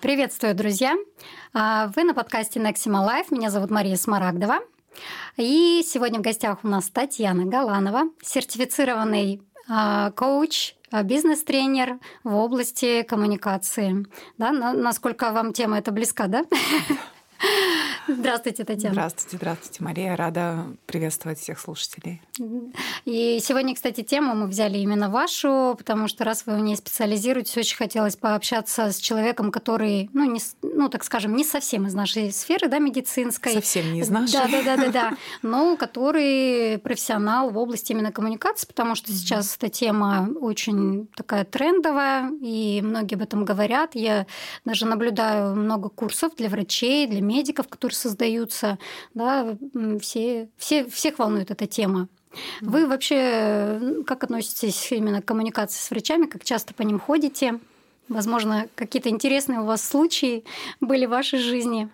Приветствую, друзья! А, вы на подкасте Nexima Life. Меня зовут Мария Смарагдова. И сегодня в гостях у нас Татьяна Галанова, сертифицированный а, коуч, а, бизнес-тренер в области коммуникации. Да, насколько вам тема эта близка, да? Здравствуйте, Татьяна. Здравствуйте, здравствуйте, Мария. Рада приветствовать всех слушателей. И сегодня, кстати, тему мы взяли именно вашу, потому что раз вы в ней специализируетесь, очень хотелось пообщаться с человеком, который, ну, не, ну так скажем, не совсем из нашей сферы, да, медицинской. Совсем не из нашей. Да, да, да, да, да. Но который профессионал в области именно коммуникации, потому что сейчас эта тема очень такая трендовая, и многие об этом говорят. Я даже наблюдаю много курсов для врачей, для медиков, которые создаются, да, все, все, всех волнует эта тема. Вы вообще как относитесь именно к коммуникации с врачами, как часто по ним ходите? Возможно, какие-то интересные у вас случаи были в вашей жизни?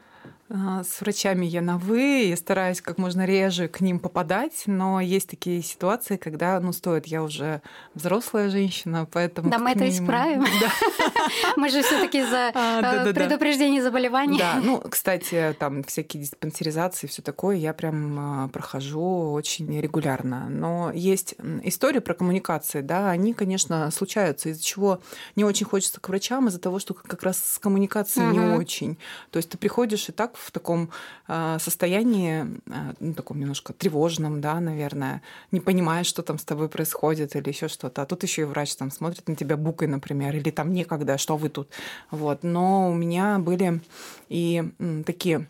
А, с врачами я на «вы», и стараюсь как можно реже к ним попадать, но есть такие ситуации, когда, ну, стоит, я уже взрослая женщина, поэтому... Да, мы это исправим. Мы же все таки за а, э, предупреждение заболеваний. Да, ну, кстати, там всякие диспансеризации, все такое я прям а, прохожу очень регулярно. Но есть истории про коммуникации, да, они, конечно, случаются, из-за чего не очень хочется к врачам, из-за того, что как раз с коммуникацией не очень. То есть ты приходишь и так в таком а, состоянии, а, ну, таком немножко тревожном, да, наверное, не понимаешь, что там с тобой происходит или еще что-то. А тут еще и врач там смотрит на тебя букой, например, или там некогда, что вы тут. Вот. Но у меня были и такие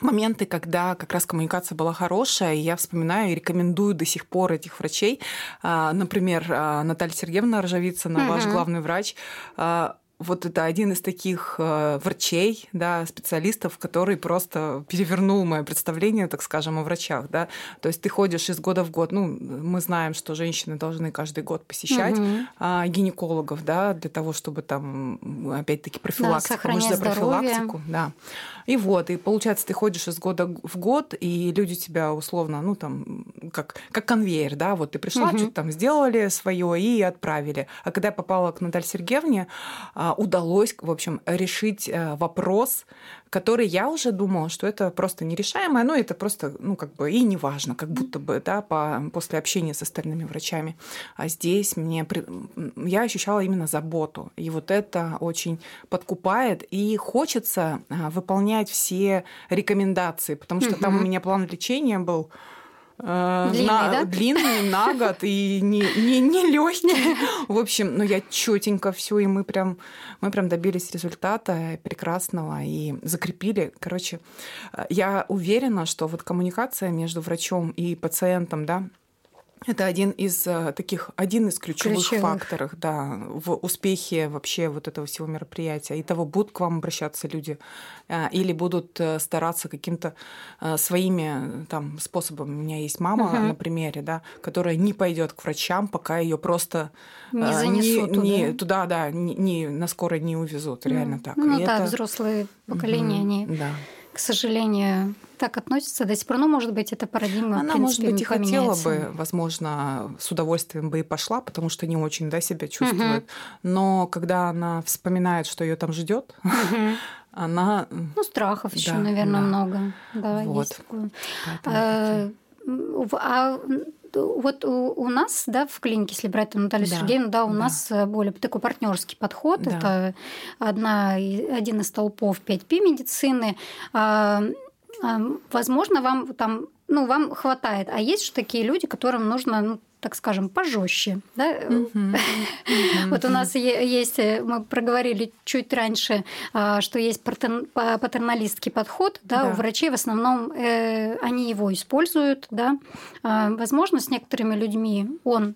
моменты, когда как раз коммуникация была хорошая, и я вспоминаю и рекомендую до сих пор этих врачей. А, например, Наталья Сергеевна Ржавицына, угу. ваш главный врач, вот это один из таких э, врачей, да, специалистов, который просто перевернул мое представление, так скажем, о врачах, да. То есть ты ходишь из года в год, ну, мы знаем, что женщины должны каждый год посещать угу. гинекологов, да, для того, чтобы там, опять-таки, профилактику, да, за профилактику, да. И вот, и получается, ты ходишь из года в год, и люди тебя условно, ну, там, как, как конвейер, да, вот ты пришла, угу. что-то там сделали свое и отправили. А когда я попала к Наталье Сергеевне, а, удалось, в общем, решить э, вопрос, который я уже думала, что это просто нерешаемое, но это просто, ну, как бы и неважно, как будто бы, да, по, после общения с остальными врачами. А здесь мне, я ощущала именно заботу, и вот это очень подкупает, и хочется а, выполнять все рекомендации, потому что угу. там у меня план лечения был длинный, на, да? длинный на год и не, не, не легкий. В общем, ну я четенько все, и мы прям, мы прям добились результата прекрасного и закрепили. Короче, э, я уверена, что вот коммуникация между врачом и пациентом, да, это один из э, таких, один из ключевых, ключевых факторов, да, в успехе вообще вот этого всего мероприятия. И того, будут к вам обращаться люди э, или будут э, стараться каким-то своими там способами. У меня есть мама на примере, да, которая не пойдет к врачам, пока ее просто не занесут не, не, туда, да, не, не на скорой не увезут, реально так. Ну И да, это... взрослые поколения, они, да. К сожалению, так относится до сих пор. Ну, может быть, это парадигма, Она, в принципе, может быть, и хотела бы, возможно, с удовольствием бы и пошла, потому что не очень да, себя чувствует. Угу. Но когда она вспоминает, что ее там ждет, угу. она... Ну, страхов да, еще, наверное, да. много. Да, вот. есть такое. А, а вот у, у нас, да, в клинике, если брать Наталью да, Сергеевну, да, у да. нас э, более такой партнерский подход. Да. Это одна, один из столпов 5P медицины. А, возможно, вам там, ну, вам хватает. А есть же такие люди, которым нужно, ну, так скажем, пожестче. Да? Вот у нас есть, э, мы проговорили чуть раньше, а, что есть патерналистский подход, да, у врачей в основном э, они его используют, да. А, возможно, с некоторыми людьми он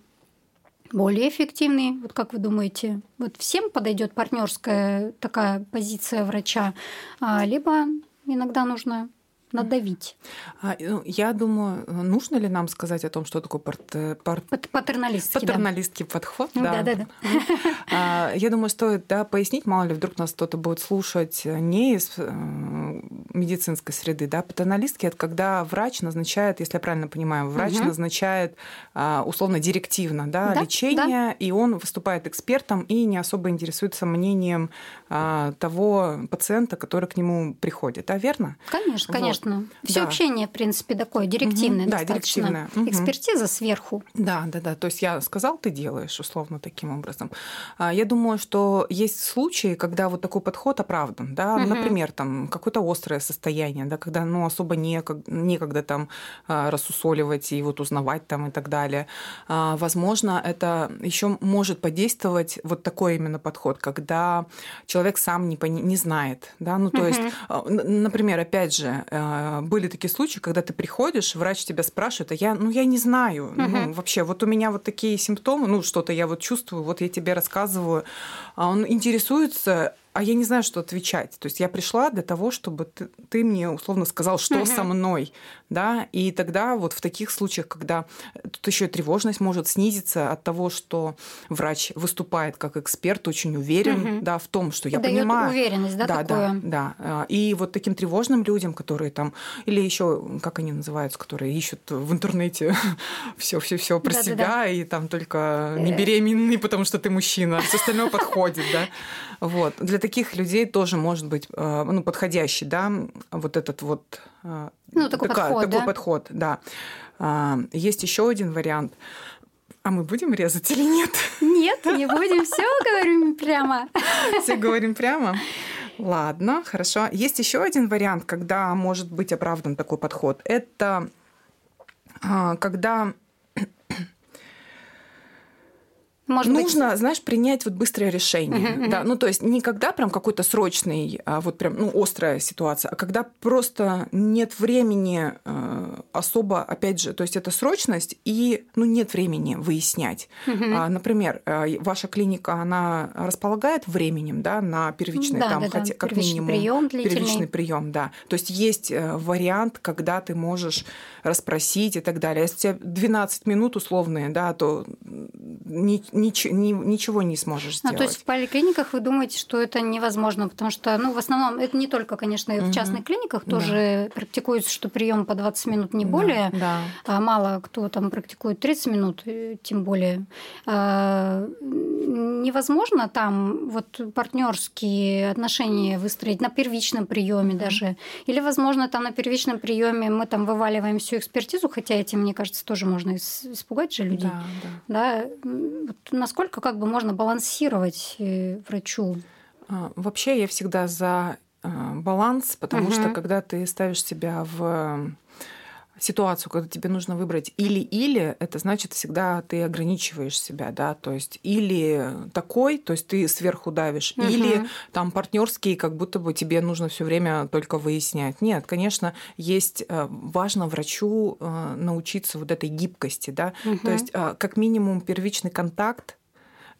более эффективный. Вот как вы думаете, вот всем подойдет партнерская такая позиция врача, а, либо иногда нужно надавить. А, ну, я думаю, нужно ли нам сказать о том, что такое порт... Пар... Патерналистский, патерналистский да. подход? Да, да, да. А, я думаю, стоит да, пояснить, мало ли вдруг нас кто-то будет слушать не из э, медицинской среды. Да? Патерналистский – это когда врач назначает, если я правильно понимаю, врач угу. назначает а, условно директивно да, да, лечение, да. и он выступает экспертом и не особо интересуется мнением того пациента, который к нему приходит. А верно? Конечно, конечно конечно. Все да. общение, в принципе, такое директивное. Угу. Да, директивное. Угу. Экспертиза сверху. Да, да, да. То есть я сказал, ты делаешь, условно, таким образом. А, я думаю, что есть случаи, когда вот такой подход оправдан. Да? Угу. Например, там какое-то острое состояние, да, когда ну, особо некогда, некогда там а, рассусоливать и вот узнавать там и так далее. А, возможно, это еще может подействовать вот такой именно подход, когда человек сам не, пони- не знает. Да? Ну, то угу. есть, например, опять же, были такие случаи, когда ты приходишь, врач тебя спрашивает, а я, ну, я не знаю, угу. ну, вообще, вот у меня вот такие симптомы, ну, что-то я вот чувствую, вот я тебе рассказываю, а он интересуется, а я не знаю, что отвечать. То есть я пришла для того, чтобы ты, ты мне условно сказал, что угу. со мной, да, и тогда вот в таких случаях, когда тут еще тревожность может снизиться от того, что врач выступает как эксперт, очень уверен, угу. да, в том, что я Даёт понимаю. уверенность, да, да, такое? да, да. И вот таким тревожным людям, которые там, или еще, как они называются, которые ищут в интернете все, все, все про да, себя да, да. и там только не э. беременный, потому что ты мужчина, а все остальное подходит, да. Вот для таких людей тоже может быть э, ну, подходящий, да, вот этот вот э, ну, такой, такая, подход, такой да? подход, да. А, есть еще один вариант. А мы будем резать или нет? Нет, не будем. Все говорим прямо. Все говорим прямо. Ладно, хорошо. Есть еще один вариант, когда может быть оправдан такой подход. Это а, когда может Нужно, быть... знаешь, принять вот быстрое решение. Uh-huh, uh-huh. Да, ну то есть не когда прям какой-то срочный, а вот прям ну острая ситуация, а когда просто нет времени э, особо, опять же, то есть это срочность и ну нет времени выяснять. Uh-huh. А, например, ваша клиника она располагает временем, да, на первичный да, там, да, хотя, да. как первичный минимум прием первичный прием, да. То есть есть э, вариант, когда ты можешь расспросить и так далее. Если у тебя 12 минут условные, да, то не, нич- ни, ничего не сможешь сделать. А, то есть в поликлиниках вы думаете, что это невозможно, потому что, ну, в основном, это не только, конечно, и в частных клиниках тоже да. практикуется, что прием по 20 минут не более, да, да. а мало кто там практикует 30 минут, э, тем более. А, невозможно там вот партнерские отношения выстроить на первичном приеме даже, или, возможно, там на первичном приеме мы там вываливаем всю экспертизу, хотя этим, мне кажется, тоже можно испугать же людей. Да, да. да? Насколько как бы можно балансировать э, врачу? А, вообще я всегда за а, баланс, потому угу. что когда ты ставишь себя в ситуацию, когда тебе нужно выбрать или-или, это значит всегда ты ограничиваешь себя, да, то есть или такой, то есть ты сверху давишь, угу. или там партнерский, как будто бы тебе нужно все время только выяснять. Нет, конечно, есть э, важно врачу э, научиться вот этой гибкости, да, угу. то есть э, как минимум первичный контакт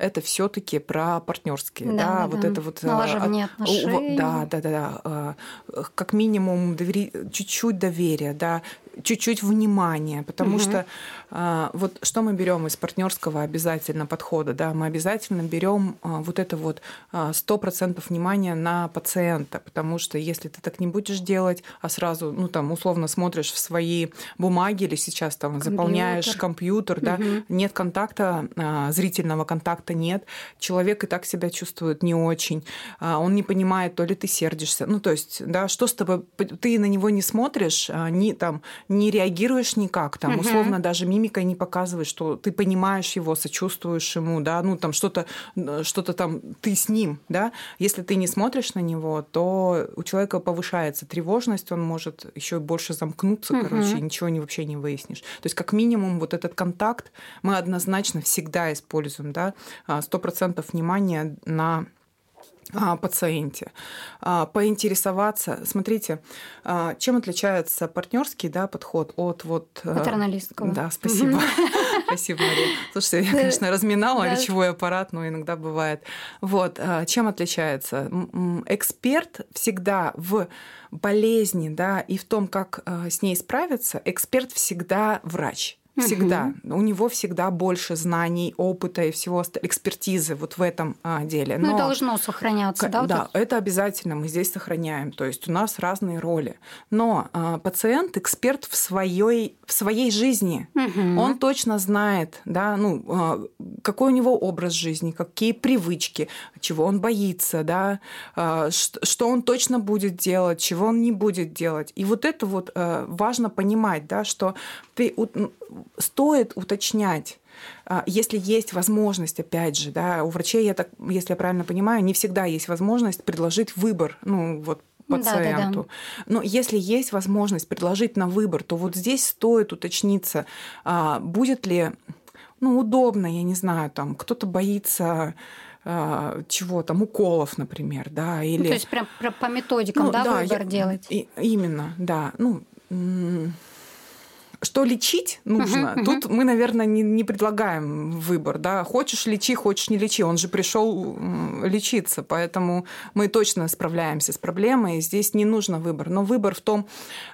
это все-таки про партнерские, да, да, да, вот это вот налаживание отношений, да, да, да, да, как минимум довери... чуть-чуть доверия, да, чуть-чуть внимания, потому угу. что а, вот что мы берем из партнерского обязательно подхода, да, мы обязательно берем а, вот это вот сто процентов внимания на пациента, потому что если ты так не будешь делать, а сразу, ну там условно смотришь в свои бумаги или сейчас там компьютер. заполняешь компьютер, угу. да, нет контакта, зрительного контакта нет, человек и так себя чувствует не очень, он не понимает, то ли ты сердишься, ну то есть, да, что с тобой, ты на него не смотришь, не там не реагируешь никак, там, угу. условно, даже мимикой не показываешь, что ты понимаешь его, сочувствуешь ему, да, ну, там, что-то, что-то там, ты с ним, да, если ты не смотришь на него, то у человека повышается тревожность, он может еще больше замкнуться, угу. короче, ничего не, вообще не выяснишь. То есть, как минимум, вот этот контакт мы однозначно всегда используем, да, 100% внимания на пациенте, а, поинтересоваться. Смотрите, а, чем отличается партнерский да, подход от вот... Патерналистского. Да, спасибо. Спасибо, Мария. Слушайте, я, конечно, разминала речевой аппарат, но иногда бывает. Вот, а, чем отличается? Эксперт всегда в болезни, да, и в том, как а, с ней справиться, эксперт всегда врач. Всегда. Угу. У него всегда больше знаний, опыта и всего экспертизы вот в этом а, деле. Ну, Но, ну, должно сохраняться, да? Да, вот это обязательно мы здесь сохраняем. То есть у нас разные роли. Но а, пациент эксперт в своей, в своей жизни. Угу. Он точно знает, да, ну, а, какой у него образ жизни, какие привычки, чего он боится, да, а, что он точно будет делать, чего он не будет делать. И вот это вот а, важно понимать, да, что ты стоит уточнять а, если есть возможность, опять же, да, у врачей, я так, если я правильно понимаю, не всегда есть возможность предложить выбор, ну, вот пациенту. Да, да, да. Но если есть возможность предложить на выбор, то вот здесь стоит уточниться, а, будет ли, ну, удобно, я не знаю, там, кто-то боится а, чего там, уколов, например, да, или... Ну, то есть прям по методикам, ну, да, да, выбор я... делать? И, именно, да. Ну, что лечить нужно, uh-huh, тут мы, наверное, не, не предлагаем выбор. Да? Хочешь лечи, хочешь не лечи. Он же пришел лечиться, поэтому мы точно справляемся с проблемой. Здесь не нужно выбор. Но выбор в том,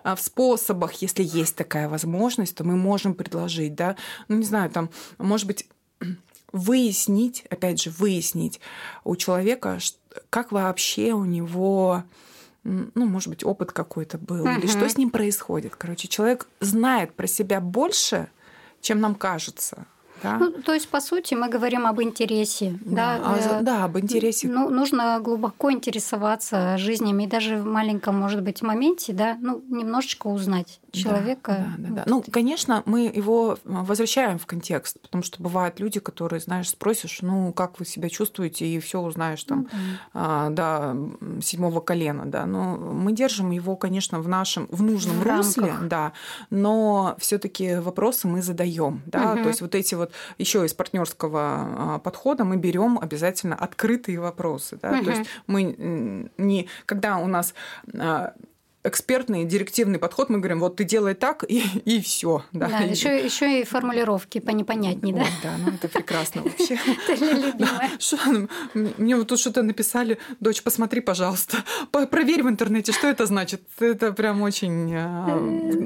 а, в способах, если есть такая возможность, то мы можем предложить. Да? Ну, не знаю, там, может быть, выяснить, опять же, выяснить у человека, как вообще у него ну, может быть, опыт какой-то был, угу. или что с ним происходит. Короче, человек знает про себя больше, чем нам кажется. Да? Ну, то есть, по сути, мы говорим об интересе. Да, да, а, да об интересе. Ну, нужно глубоко интересоваться жизнями, и даже в маленьком, может быть, моменте, да, ну, немножечко узнать человека. Да, да, да. Ну, конечно, мы его возвращаем в контекст, потому что бывают люди, которые, знаешь, спросишь, ну, как вы себя чувствуете, и все узнаешь там mm а, до седьмого колена, да. Но мы держим его, конечно, в нашем, в нужном в русле, да, но все-таки вопросы мы задаем, да, угу. то есть вот эти вот еще из партнерского а, подхода мы берем обязательно открытые вопросы, да, угу. то есть мы не, когда у нас а, экспертный, директивный подход, мы говорим, вот ты делай так, и, и все. Да, да еще, еще и формулировки по непонятней, да? да, ну это прекрасно вообще. Ну, мне вот тут что-то написали, дочь, посмотри, пожалуйста, проверь в интернете, что это значит. Это прям очень, а,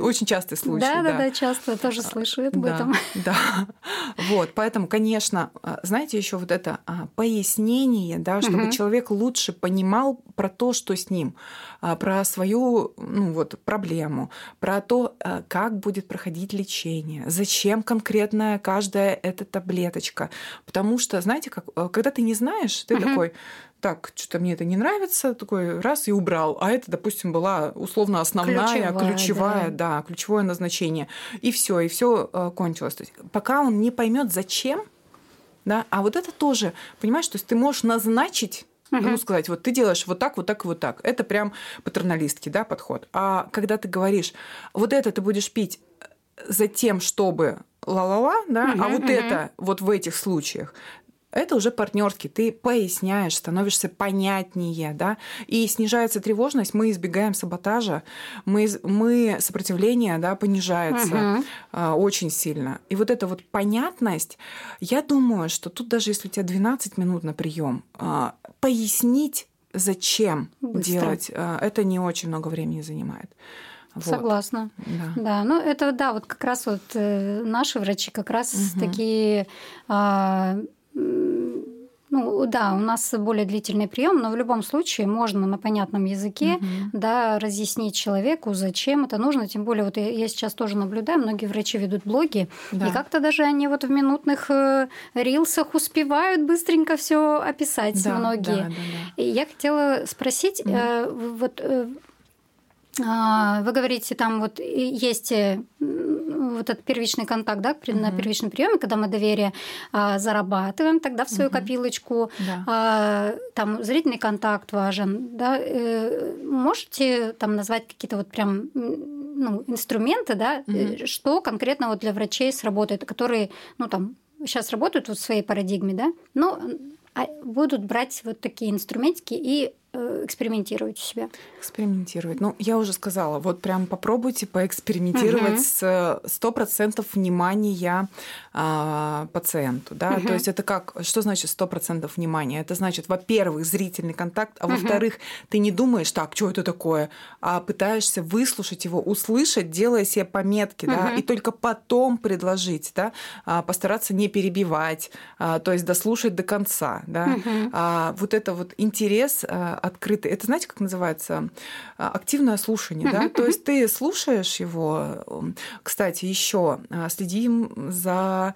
очень частый случай. Да, да, да, часто тоже слышу об этом. Да, вот, поэтому, конечно, а, знаете, еще вот это а, пояснение, да, чтобы человек лучше понимал про то, что с ним, про свою ну, вот, проблему, про то, э, как будет проходить лечение, зачем конкретно каждая эта таблеточка. Потому что, знаете, как, э, когда ты не знаешь, ты угу. такой, так, что-то мне это не нравится, такой раз и убрал. А это, допустим, была условно основная, ключевая, ключевая да. да, ключевое назначение. И все, и все э, кончилось. То есть, пока он не поймет, зачем, да, а вот это тоже, понимаешь, то есть ты можешь назначить угу. ну, сказать, вот ты делаешь вот так, вот так и вот так. Это прям патерналистский да, подход. А когда ты говоришь, вот это ты будешь пить за тем, чтобы ла-ла-ла, да, угу, а вот угу. это вот в этих случаях, это уже партнерский. Ты поясняешь, становишься понятнее, да, и снижается тревожность, мы избегаем саботажа, мы, мы сопротивление, да, понижается угу. очень сильно. И вот эта вот понятность, я думаю, что тут даже если у тебя 12 минут на прием, а, пояснить, зачем Быстро. делать, а, это не очень много времени занимает. Вот. Согласна. Да. да. Ну, это да, вот как раз вот э, наши врачи как раз угу. такие ну да, у нас более длительный прием, но в любом случае можно на понятном языке угу. да, разъяснить человеку, зачем это нужно. Тем более, вот я сейчас тоже наблюдаю, многие врачи ведут блоги, да. и как-то даже они вот в минутных э, рилсах успевают быстренько все описать да, многие. Да, да, да. И я хотела спросить, угу. вот э, вы говорите, там вот есть вот этот первичный контакт, да, угу. на первичном приеме, когда мы доверие а, зарабатываем тогда в свою угу. копилочку, да. а, там зрительный контакт важен, да, э, можете там назвать какие-то вот прям ну, инструменты, да, угу. что конкретно вот для врачей сработает, которые, ну там сейчас работают вот в своей парадигме, да, но а, будут брать вот такие инструментики и э, экспериментировать у себя? Экспериментировать. Ну, я уже сказала, вот прям попробуйте поэкспериментировать угу. с 100% внимания а, пациенту. Да? Угу. То есть это как, что значит 100% внимания? Это значит, во-первых, зрительный контакт, а во-вторых, ты не думаешь, так, что это такое, а пытаешься выслушать его, услышать, делая себе пометки, угу. да, и только потом предложить, да, а, постараться не перебивать, а, то есть дослушать до конца. Да? Угу. Вот это вот интерес открытый, это знаете, как называется? А, активное слушание, да, то есть ты слушаешь его, кстати, еще а, следим за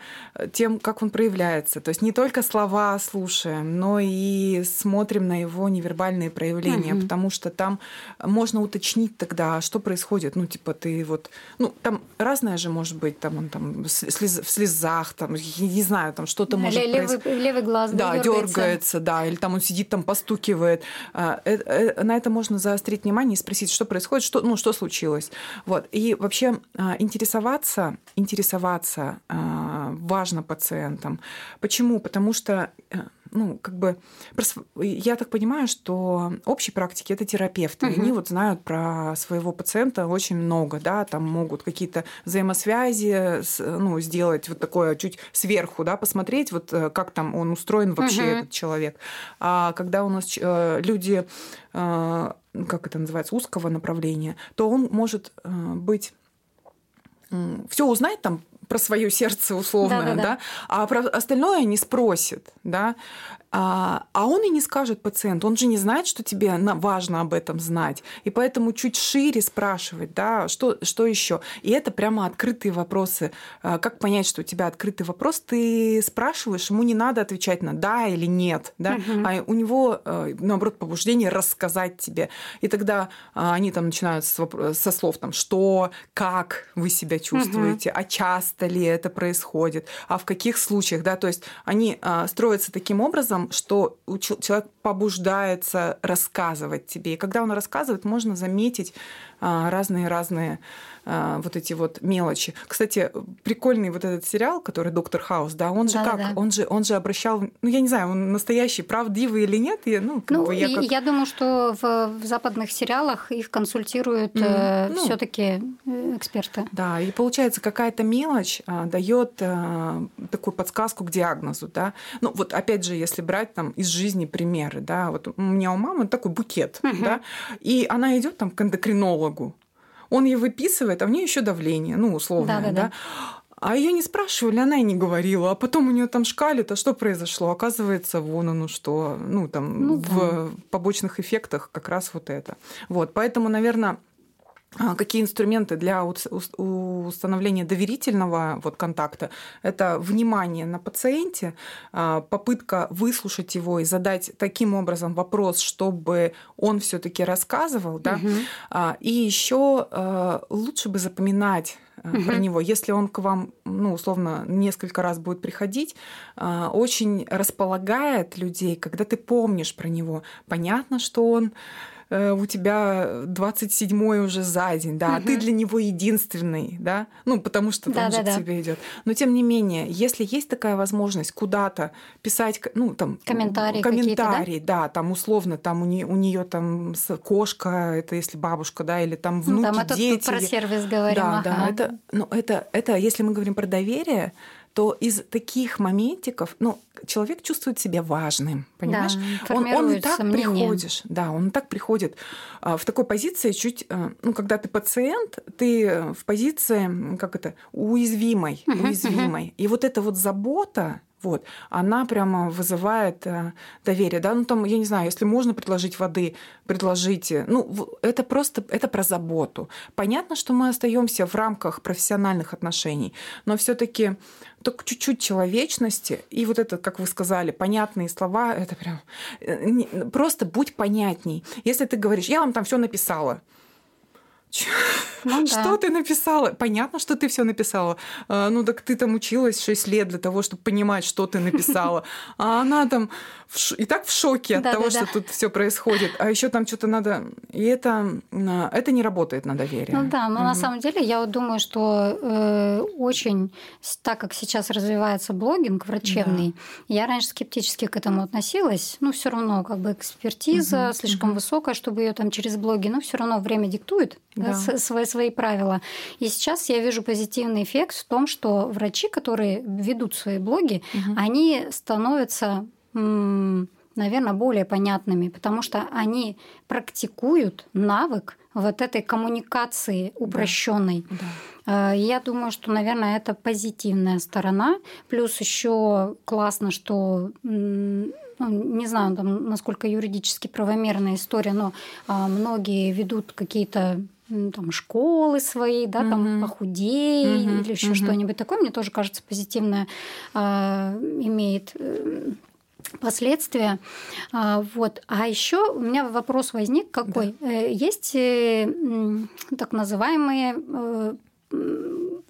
тем, как он проявляется, то есть не только слова слушаем, но и смотрим на его невербальные проявления, потому что там можно уточнить тогда, что происходит, ну типа ты вот, ну там разное же может быть, там он там в слезах, там не знаю, там что-то может левый, проис... левый глаз да, дергается, да, или там он сидит там постукивает, на это можно заострить внимание и спросить, что происходит, что, ну, что случилось. Вот. И вообще а, интересоваться, интересоваться а, важно пациентам. Почему? Потому что э, ну, как бы, я так понимаю, что общей практики это терапевты. Угу. Они вот знают про своего пациента очень много, да, там могут какие-то взаимосвязи, ну, сделать вот такое чуть сверху, да, посмотреть, вот э, как там он устроен вообще, угу. этот человек. А когда у нас э, люди, э, как это называется, узкого направления, то он может быть все узнать там про свое сердце условное, да, да, да. а про остальное не спросит, да. А, а он и не скажет пациенту, он же не знает, что тебе важно об этом знать. И поэтому чуть шире спрашивать, да, что, что еще. И это прямо открытые вопросы. А, как понять, что у тебя открытый вопрос? Ты спрашиваешь, ему не надо отвечать на да или нет, да, угу. а у него, э, наоборот, побуждение рассказать тебе. И тогда а, они там начинают со слов там, что, как вы себя чувствуете, угу. а часто ли это происходит, а в каких случаях, да, то есть они строятся таким образом, что человек побуждается рассказывать тебе. И когда он рассказывает, можно заметить разные-разные а, вот эти вот мелочи. Кстати, прикольный вот этот сериал, который Доктор Хаус, да, он же да, как, да. он же он же обращал, ну я не знаю, он настоящий, правдивый или нет, я, ну, как ну бы я, как... я думаю, что в, в западных сериалах их консультируют mm, ну, все-таки э, эксперты. Да, и получается какая-то мелочь а, дает а, такую подсказку к диагнозу, да. Ну вот опять же, если брать там из жизни примеры, да, вот у меня у мамы такой букет, угу. да, и она идет там к эндокринологу, он ей выписывает, а у нее еще давление, ну, условно, да. да, да. А ее не спрашивали, она и не говорила. А потом у нее там шкалит, а что произошло? Оказывается, вон оно что, ну там ну, в да. побочных эффектах как раз вот это. Вот, поэтому, наверное, какие инструменты для установления доверительного вот контакта? Это внимание на пациенте, а, попытка выслушать его и задать таким образом вопрос, чтобы он все-таки рассказывал, да? угу. И еще лучше бы запоминать угу. про него. Если он к вам, ну, условно, несколько раз будет приходить, очень располагает людей, когда ты помнишь про него. Понятно, что он Э, у тебя 27-й уже за день, да, угу. а ты для него единственный, да, ну, потому что там да, же да, к да. тебе идет. Но тем не менее, если есть такая возможность куда-то писать, ну, там, комментарии, комментарии, да? да, там условно, там у нее, у нее там кошка, это если бабушка, да, или там внуки, ну, там это дети. про сервис говорим. Да, ага. да, это, ну, это, это, если мы говорим про доверие, то из таких моментиков, ну, человек чувствует себя важным, понимаешь? Да, он, он и так мнение. приходишь, да, он так приходит а, в такой позиции чуть, а, ну, когда ты пациент, ты в позиции, как это, уязвимой, уязвимой. И вот эта вот забота, вот, она прямо вызывает э, доверие, да, ну там, я не знаю, если можно предложить воды, предложите, ну это просто, это про заботу. Понятно, что мы остаемся в рамках профессиональных отношений, но все-таки только чуть-чуть человечности и вот это, как вы сказали, понятные слова, это прям э, просто будь понятней. Если ты говоришь, я вам там все написала, Ну, что да. ты написала? Понятно, что ты все написала. А, ну так ты там училась 6 лет для того, чтобы понимать, что ты написала. А она там и так в шоке от да, того, да, что да. тут все происходит. А еще там что-то надо. И это, а, это не работает на доверие. Ну да, но угу. на самом деле я вот думаю, что э, очень, так как сейчас развивается блогинг врачебный, да. я раньше скептически к этому относилась. Ну, все равно, как бы экспертиза угу. слишком угу. высокая, чтобы ее там через блоги, но все равно время диктует да. свои, свои правила. И сейчас я вижу позитивный эффект в том, что врачи, которые ведут свои блоги, угу. они становятся наверное, более понятными, потому что они практикуют навык вот этой коммуникации упрощенной. Да. Да. Э, я думаю, что, наверное, это позитивная сторона. Плюс еще классно, что ну, не знаю, там, насколько юридически правомерная история, но а, многие ведут какие-то там школы свои, да, там mm-hmm. похудей mm-hmm. или еще mm-hmm. что-нибудь такое, мне тоже кажется позитивное а, имеет э, последствия. А, вот. А еще у меня вопрос возник какой? Да. Э, есть э, так называемые э,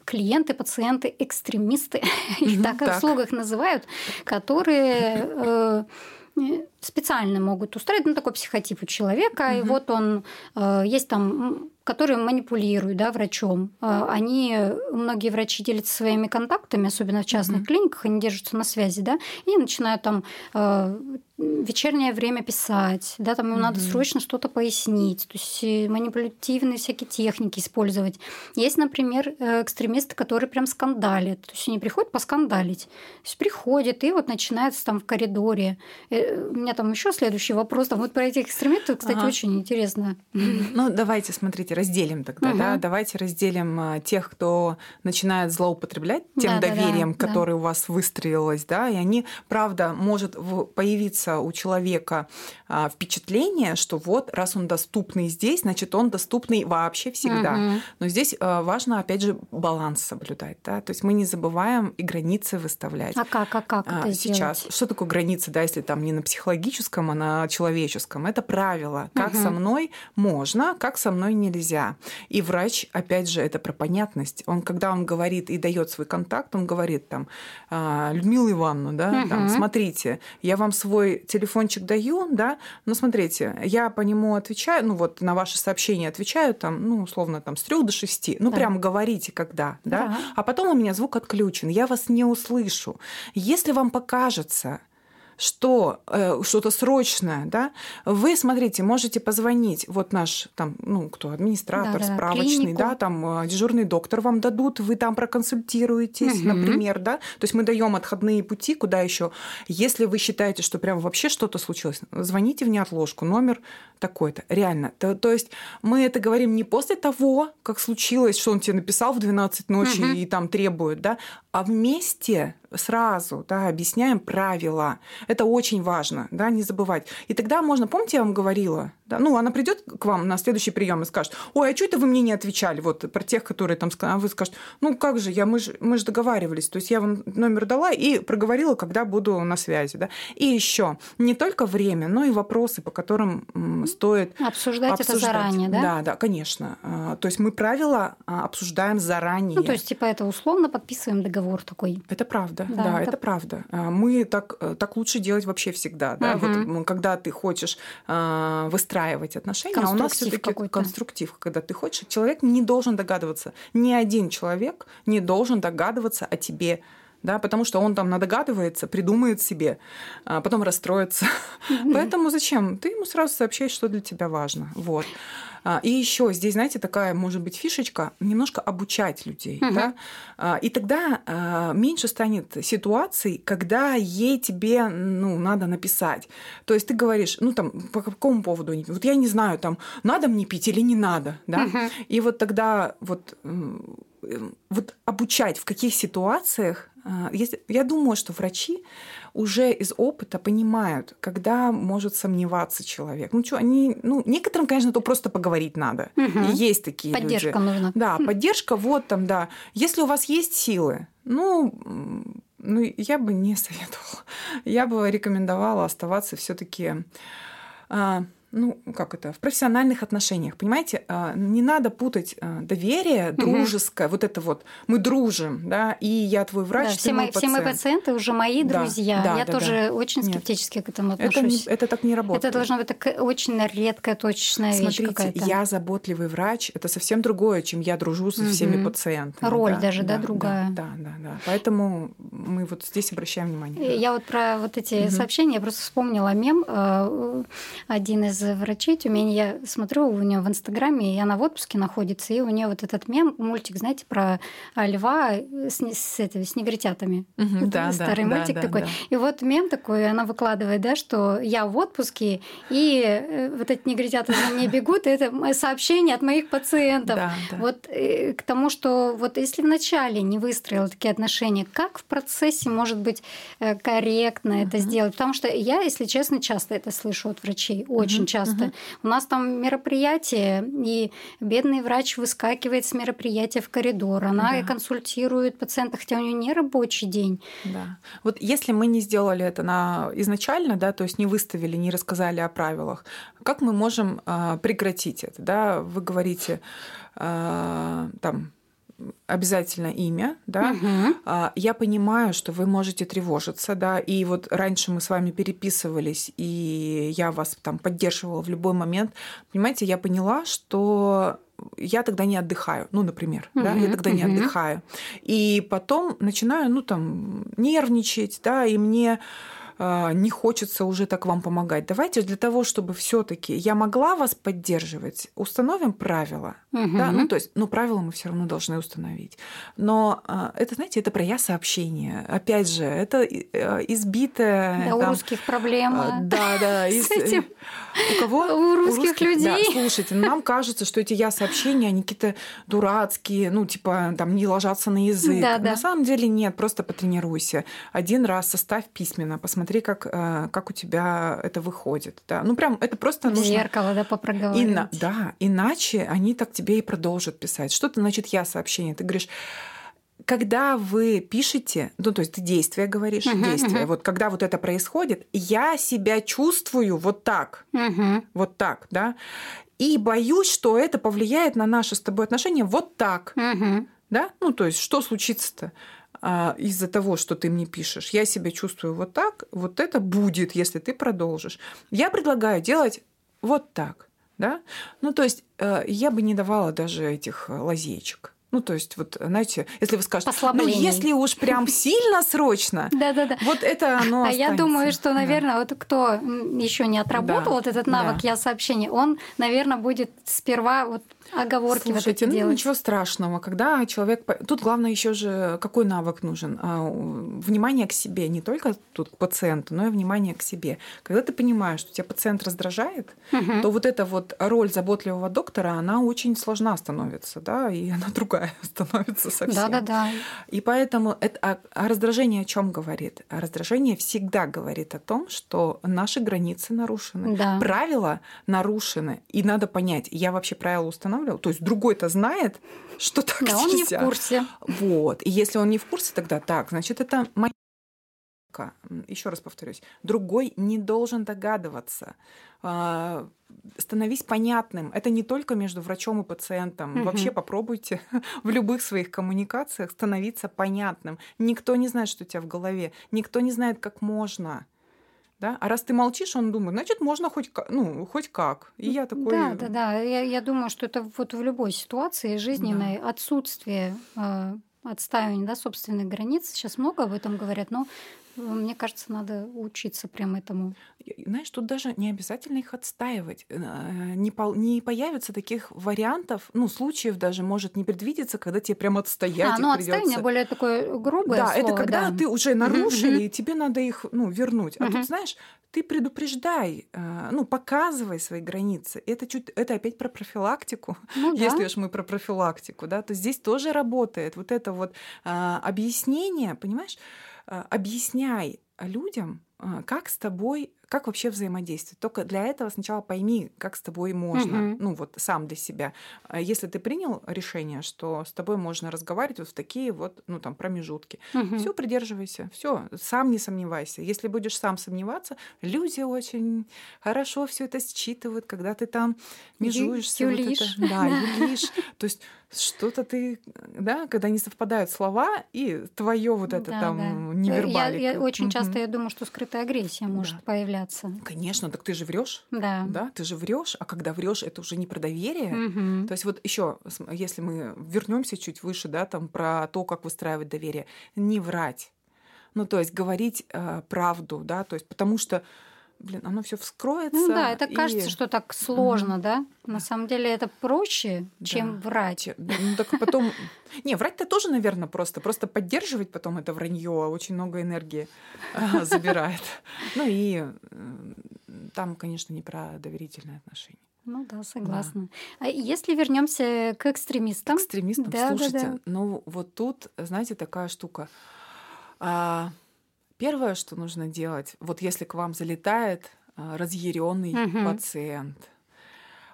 клиенты, пациенты, экстремисты, их так, в слугах называют, которые специально могут устроить, ну, такой психотип у человека, угу. и вот он, есть там которые манипулируют да, врачом. А, они, многие врачи делятся своими контактами, особенно в частных mm-hmm. клиниках, они держатся на связи, да, и начинают там а, вечернее время писать, да, там им mm-hmm. надо срочно что-то пояснить, то есть э, манипулятивные всякие техники использовать. Есть, например, э, экстремисты, которые прям скандалят, то есть они приходят поскандалить, то есть приходят и вот начинается там в коридоре. Э, у меня там еще следующий вопрос, там вот про этих экстремистов, кстати, ага. очень интересно. Ну, давайте, смотрите, разделим тогда, угу. да, давайте разделим тех, кто начинает злоупотреблять тем да, доверием, да, да, которое да. у вас выстроилось, да, и они, правда, может появиться появляется у человека а, впечатление, что вот раз он доступный здесь, значит он доступный вообще всегда. Угу. Но здесь а, важно опять же баланс соблюдать, да, то есть мы не забываем и границы выставлять. А как, а как это сейчас? Сделать? Что такое границы, да, если там не на психологическом, а на человеческом? Это правило, как угу. со мной можно, как со мной нельзя. И врач, опять же, это про понятность. Он, когда он говорит и дает свой контакт, он говорит там «А, Людмила Ивановна, да, угу. там, смотрите, я вам свой телефончик даю, да, но смотрите, я по нему отвечаю, ну вот на ваши сообщения отвечаю там, ну, условно, там с трех до шести, ну, да. прям говорите, когда, да? да, а потом у меня звук отключен, я вас не услышу. Если вам покажется, что э, что-то срочное, да, вы, смотрите, можете позвонить, вот наш там, ну, кто, администратор, да, справочный, да, да, там э, дежурный доктор вам дадут, вы там проконсультируетесь, угу. например, да, то есть мы даем отходные пути, куда еще, если вы считаете, что прям вообще что-то случилось, звоните в неотложку, номер такой-то, реально, то, то есть мы это говорим не после того, как случилось, что он тебе написал в 12 ночи угу. и там требует, да, а вместе сразу да, объясняем правила. Это очень важно, да, не забывать. И тогда можно, помните, я вам говорила, да, ну, она придет к вам на следующий прием и скажет, ой, а что это вы мне не отвечали, вот про тех, которые там, а вы скажете, ну, как же, я, мы же мы же договаривались, то есть я вам номер дала и проговорила, когда буду на связи, да. И еще не только время, но и вопросы, по которым стоит обсуждать, обсуждать. это заранее, да? Да, да, конечно. А, то есть мы правила а, обсуждаем заранее. Ну, то есть, типа, это условно подписываем договор такой. Это правда, да, да это... это правда. А, мы так, э, так лучше делать вообще всегда, да. Угу. Вот когда ты хочешь выстраивать отношения, а у нас все-таки конструктив, когда ты хочешь, человек не должен догадываться, ни один человек не должен догадываться о тебе да, потому что он там надогадывается, придумает себе, а потом расстроится. Поэтому зачем? Ты ему сразу сообщаешь, что для тебя важно. Вот. А, и еще здесь, знаете, такая, может быть, фишечка, немножко обучать людей, угу. да, а, и тогда меньше станет ситуаций, когда ей тебе, ну, надо написать. То есть ты говоришь, ну, там, по какому поводу, вот я не знаю, там, надо мне пить или не надо, да, угу. и вот тогда вот вот обучать, в каких ситуациях а, я думаю, что врачи уже из опыта понимают, когда может сомневаться человек. Ну что, они, ну некоторым, конечно, то просто поговорить надо. Угу. есть такие поддержка люди. нужна. Да, поддержка, вот там, да. Если у вас есть силы, ну, ну я бы не советовала. Я бы рекомендовала оставаться все-таки а, ну, как это, в профессиональных отношениях, понимаете, а, не надо путать а, доверие дружеское, угу. вот это вот, мы дружим, да, и я твой врач, да, ты все, мой все мои пациенты уже мои да, друзья, да, я да, тоже да. очень скептически Нет. к этому отношусь. Это, это так не работает. Это должна быть такая очень редкая, точечная Смотрите, вещь какая-то. я заботливый врач, это совсем другое, чем я дружу со всеми угу. пациентами. Роль да, даже, да, да, другая. Да, да, да, да. Поэтому мы вот здесь обращаем внимание. Я вот про вот эти угу. сообщения просто вспомнила мем. Э, один из врачей Тюмени, я смотрю у нее в Инстаграме, и она в отпуске находится, и у нее вот этот мем, мультик, знаете, про льва с, с, этими, с негритятами. Угу, да, Старый да, мультик да, такой. Да. И вот мем такой, она выкладывает, да, что я в отпуске, и э, вот эти негритята за мне бегут, и это сообщение от моих пациентов. Да, да. Вот э, к тому, что вот если вначале не выстроила такие отношения, как в процессе может быть э, корректно uh-huh. это сделать? Потому что я, если честно, часто это слышу от врачей, очень uh-huh. часто. Uh-huh. У нас там мероприятие, и бедный врач выскакивает с мероприятия в коридор, она да. консультирует пациента, хотя у нее не рабочий день. Да. Вот если мы не сделали это на изначально, да, то есть не выставили, не рассказали о правилах, как мы можем э, прекратить это? Да? Вы говорите, э, там, обязательно имя, да. Угу. Я понимаю, что вы можете тревожиться, да, и вот раньше мы с вами переписывались, и я вас там поддерживала в любой момент. Понимаете, я поняла, что я тогда не отдыхаю, ну, например, uh-huh, да, я тогда uh-huh. не отдыхаю. И потом начинаю, ну, там, нервничать, да, и мне не хочется уже так вам помогать. Давайте для того, чтобы все-таки я могла вас поддерживать, установим правила. Угу. Да? Ну, то есть, ну, правила мы все равно должны установить. Но это, знаете, это про я сообщение. Опять же, это избитое. Да, там, у русских проблема. Да, да. Этим. У кого? У русских, у русских людей. Да, слушайте, нам кажется, что эти я сообщения, они какие-то дурацкие, ну, типа, там, не ложатся на язык. Да, да. На самом деле нет, просто потренируйся. Один раз составь письменно, посмотри смотри, как, как у тебя это выходит. Да. Ну, прям это просто нужно... Зеркало, да, попроговаривать. Ина... Да, иначе они так тебе и продолжат писать. Что то значит я сообщение? Ты говоришь, когда вы пишете, ну, то есть ты действие говоришь, uh-huh, действие, uh-huh. вот когда вот это происходит, я себя чувствую вот так, uh-huh. вот так, да, и боюсь, что это повлияет на наши с тобой отношения вот так, uh-huh. да, ну, то есть что случится-то? Из-за того, что ты мне пишешь, я себя чувствую вот так, вот это будет, если ты продолжишь. Я предлагаю делать вот так, да? Ну, то есть я бы не давала даже этих лазеечек. Ну, то есть, вот, знаете, если вы скажете, ну, если уж прям сильно срочно, да-да-да. вот это оно А я думаю, что, наверное, вот кто еще не отработал вот этот навык я сообщения, он, наверное, будет сперва вот оговорки Слушайте, вот ну делать. ничего страшного, когда человек... Тут главное еще же, какой навык нужен? Внимание к себе, не только тут к пациенту, но и внимание к себе. Когда ты понимаешь, что тебя пациент раздражает, угу. то вот эта вот роль заботливого доктора, она очень сложна становится, да, и она другая становится совсем. Да-да-да. И поэтому это, а, а раздражение о чем говорит? А раздражение всегда говорит о том, что наши границы нарушены, да. правила нарушены, и надо понять, я вообще правила устанавливаю, то есть другой-то знает, что так да, нельзя. он не в курсе. Вот. И если он не в курсе, тогда так, значит, это моя еще раз повторюсь, другой не должен догадываться. Становись понятным. Это не только между врачом и пациентом. Угу. Вообще попробуйте в любых своих коммуникациях становиться понятным. Никто не знает, что у тебя в голове. Никто не знает, как можно. Да? А раз ты молчишь, он думает, значит, можно хоть, ну, хоть как. И я такой... Да, да, да. Я, я думаю, что это вот в любой ситуации жизненной да. отсутствие э, отстаивания да, собственных границ. Сейчас много об этом говорят, но мне кажется, надо учиться прям этому. Знаешь, тут даже не обязательно их отстаивать. Не, по, не появится таких вариантов, ну, случаев даже может не предвидеться, когда тебе прям отстоять А, ну, придётся. отстаивание более такое грубое Да, слово, это когда да. ты уже нарушили, и тебе надо их, ну, вернуть. А тут, знаешь, ты предупреждай, э, ну, показывай свои границы. Это, чуть, это опять про профилактику. Ну да. Если уж мы про профилактику, да, то здесь тоже работает вот это вот а, объяснение, понимаешь? А, Объясняй людям, а, как с тобой как вообще взаимодействовать. Только для этого сначала пойми, как с тобой можно, угу. ну вот сам для себя. А если ты принял решение, что с тобой можно разговаривать вот в такие вот, ну там промежутки, угу. все придерживайся, все, сам не сомневайся. Если будешь сам сомневаться, люди очень хорошо все это считывают, когда ты там межуешься. Юлишь. Вот это, да, юлишь. То есть что-то ты, да, когда не совпадают слова и твое вот это да, там да. невербалика. Я, я очень часто я думаю, что скрытая агрессия может да. Появляться. Конечно, так ты же врешь. Да. Да, ты же врешь, а когда врешь, это уже не про доверие. Угу. То есть вот еще, если мы вернемся чуть выше, да, там про то, как выстраивать доверие, не врать. Ну, то есть говорить э, правду, да, то есть потому что блин, оно все вскроется. Ну да, это и... кажется, что так сложно, mm да? На самом деле это проще, да. чем врать. Ну так потом... Не, врать-то тоже, наверное, просто. Просто поддерживать потом это вранье очень много энергии а, забирает. Ну и э, там, конечно, не про доверительные отношения. Ну да, согласна. Да. А если вернемся к экстремистам? К экстремистам, да, слушайте, да, да. ну вот тут, знаете, такая штука. А, Первое, что нужно делать, вот если к вам залетает а, разъяренный угу. пациент,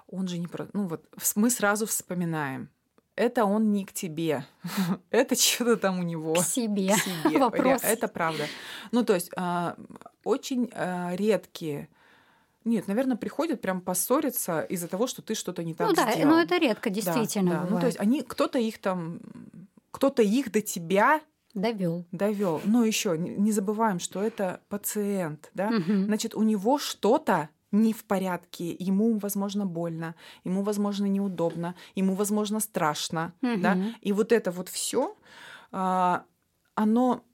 он же не про... Ну вот мы сразу вспоминаем, это он не к тебе, это что-то там у него. К себе. К себе. Вопрос. Это правда. Ну то есть а, очень а, редкие нет, наверное, приходят прям поссориться из-за того, что ты что-то не так ну, сделал. Ну да, но это редко, действительно. Да, да. Ну то есть они, кто-то их там, кто-то их до тебя Довел. Довел. Но еще не забываем, что это пациент, да? Угу. Значит, у него что-то не в порядке, ему, возможно, больно, ему, возможно, неудобно, ему, возможно, страшно, угу. да? И вот это вот все, а, оно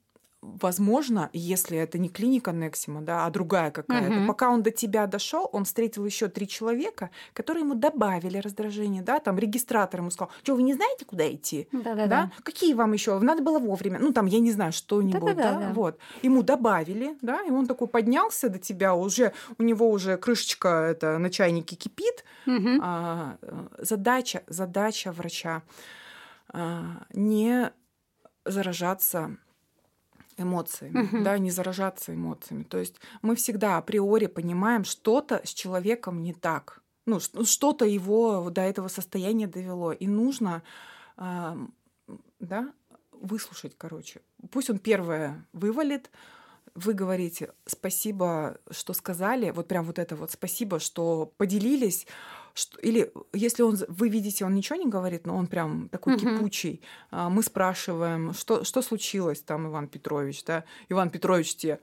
возможно, если это не клиника Нексима, да, а другая какая-то, угу. пока он до тебя дошел, он встретил еще три человека, которые ему добавили раздражение, да, там регистратор ему сказал, что вы не знаете, куда идти, Да-да-да. да, какие вам еще, надо было вовремя, ну там я не знаю что-нибудь, да, да, вот, ему добавили, да, и он такой поднялся до тебя, уже у него уже крышечка это на чайнике кипит, угу. а, задача задача врача а, не заражаться эмоциями, угу. да, не заражаться эмоциями. То есть мы всегда априори понимаем, что-то с человеком не так, ну, что-то его до этого состояния довело, и нужно, да, выслушать, короче. Пусть он первое вывалит, вы говорите спасибо, что сказали, вот прям вот это вот спасибо, что поделились, что, или если он, вы видите, он ничего не говорит, но он прям такой угу. кипучий, а, мы спрашиваем, что, что случилось там, Иван Петрович, да, Иван Петрович тебе,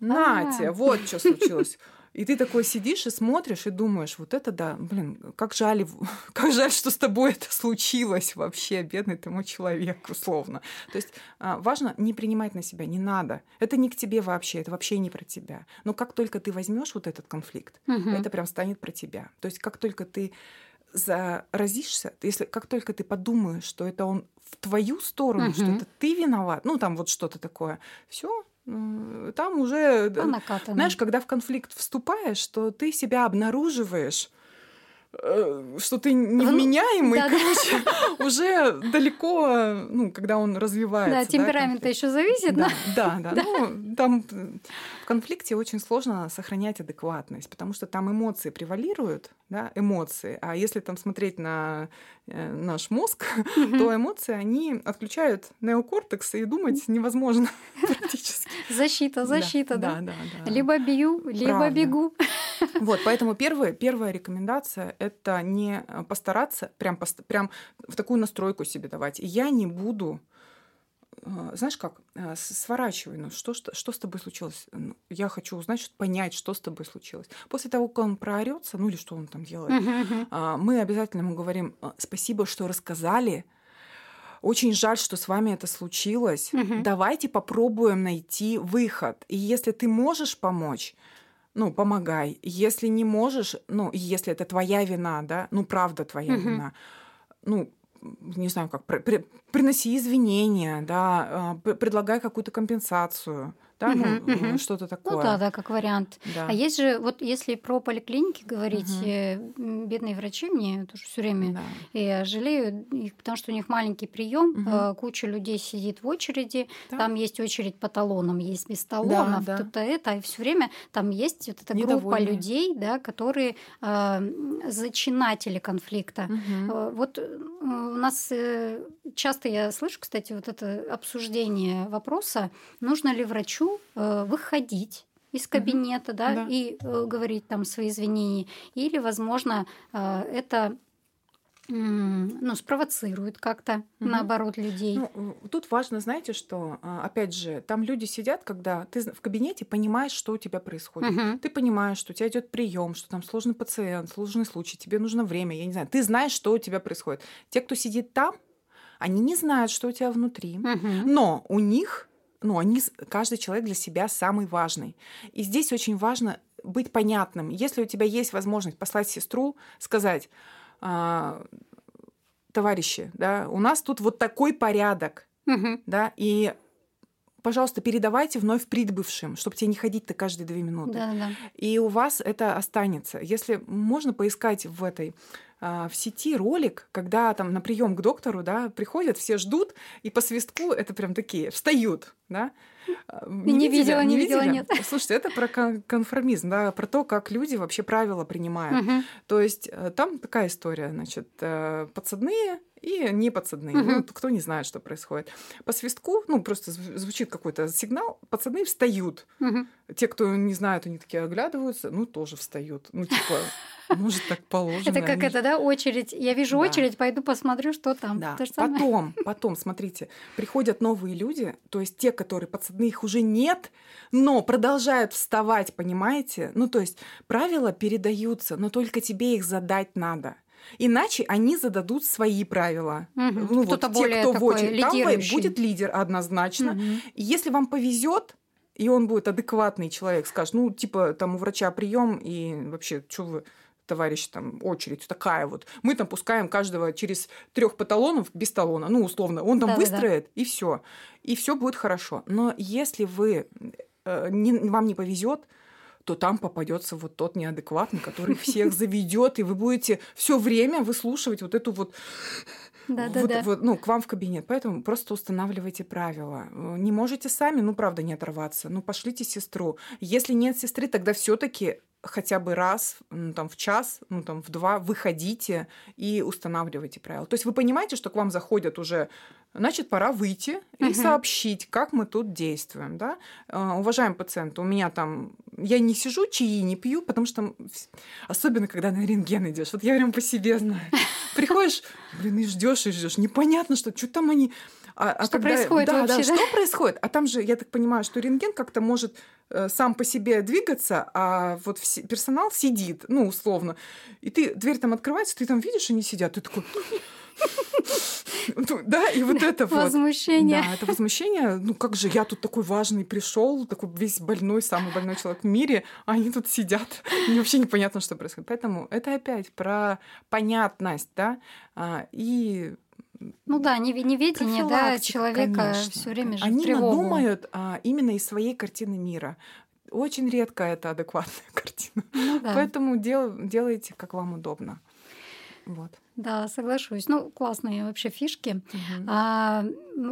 Натя, вот что случилось. И ты такой сидишь и смотришь и думаешь, вот это да, блин, как жаль, как жаль, что с тобой это случилось вообще, бедный ты мой человек, условно. То есть а, важно не принимать на себя, не надо. Это не к тебе вообще, это вообще не про тебя. Но как только ты возьмешь вот этот конфликт, угу. это прям станет про тебя. То есть как только ты заразишься, если как только ты подумаешь, что это он в твою сторону, угу. что это ты виноват, ну там вот что-то такое, все, там уже, Накатано. знаешь, когда в конфликт вступаешь, что ты себя обнаруживаешь Э, что ты невменяемый, да, короче, да. уже далеко, ну, когда он развивается. Да, темперамент да, еще зависит, да, да, да, да. Ну, там в конфликте очень сложно сохранять адекватность, потому что там эмоции превалируют, да, эмоции. А если там смотреть на э, наш мозг, то эмоции, они отключают неокортекс, и думать невозможно практически. Защита, защита, да. да. да, да. Либо бью, либо Правда. бегу. Вот, поэтому первая, первая рекомендация – это не постараться прям, прям в такую настройку себе давать. Я не буду э, знаешь как, э, сворачивай, ну что, что, что с тобой случилось? Ну, я хочу узнать, что, понять, что с тобой случилось. После того, как он проорется, ну или что он там делает, uh-huh. мы обязательно ему говорим «Э, спасибо, что рассказали, очень жаль, что с вами это случилось. Угу. Давайте попробуем найти выход. И если ты можешь помочь, ну, помогай. Если не можешь, ну, если это твоя вина, да, ну, правда твоя угу. вина, ну, не знаю, как, при, приноси извинения, да, а, предлагай какую-то компенсацию, да, угу, ну, угу. что-то ну такое. Ну да, да, как вариант. Да. А есть же, вот если про поликлиники говорить, угу. бедные врачи мне тоже все время, да. я жалею их, потому что у них маленький прием, угу. куча людей сидит в очереди, да. там есть очередь по талонам, есть без талонов, да, да. то это, и все время там есть вот эта группа людей, да, которые э, зачинатели конфликта. Угу. Вот у нас часто я слышу, кстати, вот это обсуждение вопроса, нужно ли врачу э, выходить из кабинета, угу. да, да, и э, говорить там свои извинения, или, возможно, э, это ну, спровоцирует как-то, угу. наоборот, людей. Ну, тут важно, знаете, что, опять же, там люди сидят, когда ты в кабинете понимаешь, что у тебя происходит. Угу. Ты понимаешь, что у тебя идет прием, что там сложный пациент, сложный случай, тебе нужно время, я не знаю. Ты знаешь, что у тебя происходит. Те, кто сидит там, они не знают, что у тебя внутри, угу. но у них, ну, они, каждый человек для себя самый важный. И здесь очень важно быть понятным. Если у тебя есть возможность послать сестру, сказать, а, товарищи, да, у нас тут вот такой порядок, угу. да, и пожалуйста, передавайте вновь прибывшим, чтобы тебе не ходить-то каждые две минуты. Да, да. И у вас это останется. Если можно поискать в этой в сети ролик, когда там на прием к доктору, да, приходят, все ждут, и по свистку это прям такие встают, да. А, не, не видела, не видела, видела, нет. Слушайте, это про конформизм, да, про то, как люди вообще правила принимают. Угу. То есть э, там такая история, значит, э, подсадные и не подсадные. Угу. Ну, кто не знает, что происходит. По свистку, ну, просто звучит какой-то сигнал, подсадные встают. Угу. Те, кто не знает, они такие оглядываются, ну, тоже встают. Ну, типа, может, так положено. Это как это, да, очередь. Я вижу очередь, пойду посмотрю, что там. Да. Потом, потом, смотрите, приходят новые люди, то есть те, которые подсадные, их уже нет, но продолжают вставать, понимаете? Ну, то есть правила передаются, но только тебе их задать надо. Иначе они зададут свои правила. Угу. Ну, вот те, кто в очереди, там будет лидер однозначно. Угу. Если вам повезет, и он будет адекватный человек, скажет, ну, типа, там у врача прием, и вообще, что вы товарищ, там, очередь такая вот. Мы там пускаем каждого через трех паталонов без талона, ну, условно. Он там да, выстроит, да. и все. И все будет хорошо. Но если вы, э, не, вам не повезет, то там попадется вот тот неадекватный, который всех заведет, и вы будете все время выслушивать вот эту вот да, да, вот, да. Вот, ну, к вам в кабинет. Поэтому просто устанавливайте правила. Не можете сами, ну, правда, не оторваться. Ну, пошлите сестру. Если нет сестры, тогда все-таки хотя бы раз ну, там, в час, ну, там, в два выходите и устанавливайте правила. То есть вы понимаете, что к вам заходят уже, значит, пора выйти и угу. сообщить, как мы тут действуем. Да? А, уважаемый пациент, у меня там... Я не сижу, чаи не пью, потому что... Особенно, когда на рентген идешь. Вот я прям по себе знаю. Приходишь, блин, и ждешь и ждешь. Непонятно, что, что там они а, а что когда, происходит да, вообще? Да, да, что происходит? А там же, я так понимаю, что рентген как-то может э, сам по себе двигаться, а вот персонал сидит, ну, условно. И ты, дверь там открывается, ты там видишь, они сидят, ты такой... Ну, да, и вот это вот. Возмущение. Да, это возмущение. Ну как же, я тут такой важный пришел, такой весь больной, самый больной человек в мире, а они тут сидят. Мне вообще непонятно, что происходит. Поэтому это опять про понятность, да, а, и ну да, неведение да, человека все время же Они тревогу. думают а, именно из своей картины мира. Очень редко это адекватная картина. Ну, да. Поэтому дел, делайте, как вам удобно. Вот. Да, соглашусь. Ну, классные вообще фишки. Угу. А,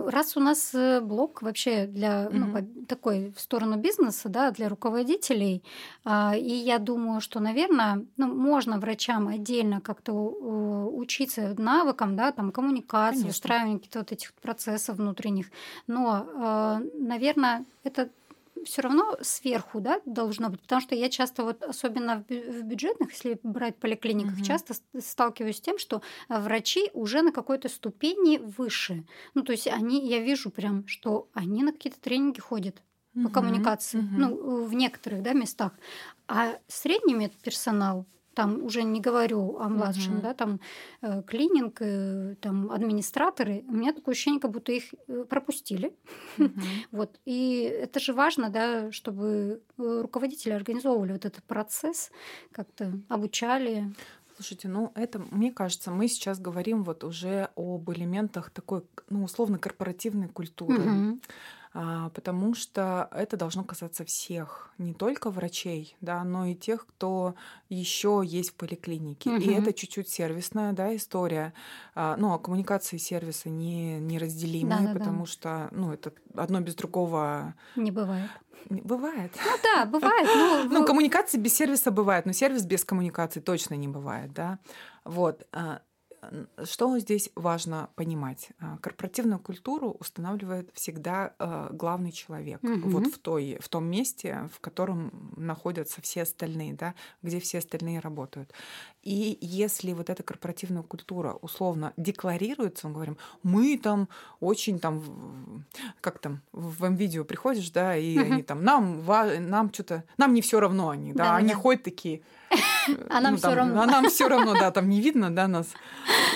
раз у нас э, блок вообще для угу. ну, такой в сторону бизнеса, да, для руководителей, а, и я думаю, что, наверное, ну, можно врачам отдельно как-то учиться навыкам, да, там коммуникации, устраивания каких-то вот этих процессов внутренних. Но, а, наверное, это все равно сверху да, должно быть, потому что я часто, вот, особенно в бюджетных, если брать поликлиниках, угу. часто сталкиваюсь с тем, что э, врачи уже на какой-то ступени выше. Ну, то есть они, я вижу прям, что они на какие-то тренинги ходят по коммуникации, угу. ну, в некоторых да, местах. А средний медперсонал, там уже не говорю о младшем, угу. да, там э, клининг, э, там администраторы, у меня такое ощущение, как будто их э, пропустили. Угу. вот. И это же важно, да, чтобы э, руководители организовывали вот этот процесс, как-то обучали. Слушайте, ну это, мне кажется, мы сейчас говорим вот уже об элементах такой, ну, условно, корпоративной культуры. Угу. А, потому что это должно касаться всех, не только врачей, да, но и тех, кто еще есть в поликлинике. Угу. И это чуть-чуть сервисная да, история. А, ну, а коммуникации и сервисы не, неразделимы, да, да, потому да. что ну, это одно без другого... Не бывает. Бывает. Ну да, бывает. Ну, ну, коммуникации без сервиса бывает, но сервис без коммуникации точно не бывает, да. Вот. Что здесь важно понимать? А, корпоративную культуру устанавливает всегда а, главный человек. Угу. Вот в, той, в том месте, в котором находятся все остальные, да, где все остальные работают. И если вот эта корпоративная культура условно декларируется, мы говорим, мы там очень там, как там, в видео приходишь, да, и угу. они там, нам, нам что-то, нам не все равно они, да, да они да. ходят такие, а нам ну, все равно. А нам все равно, да, там не видно, да, нас.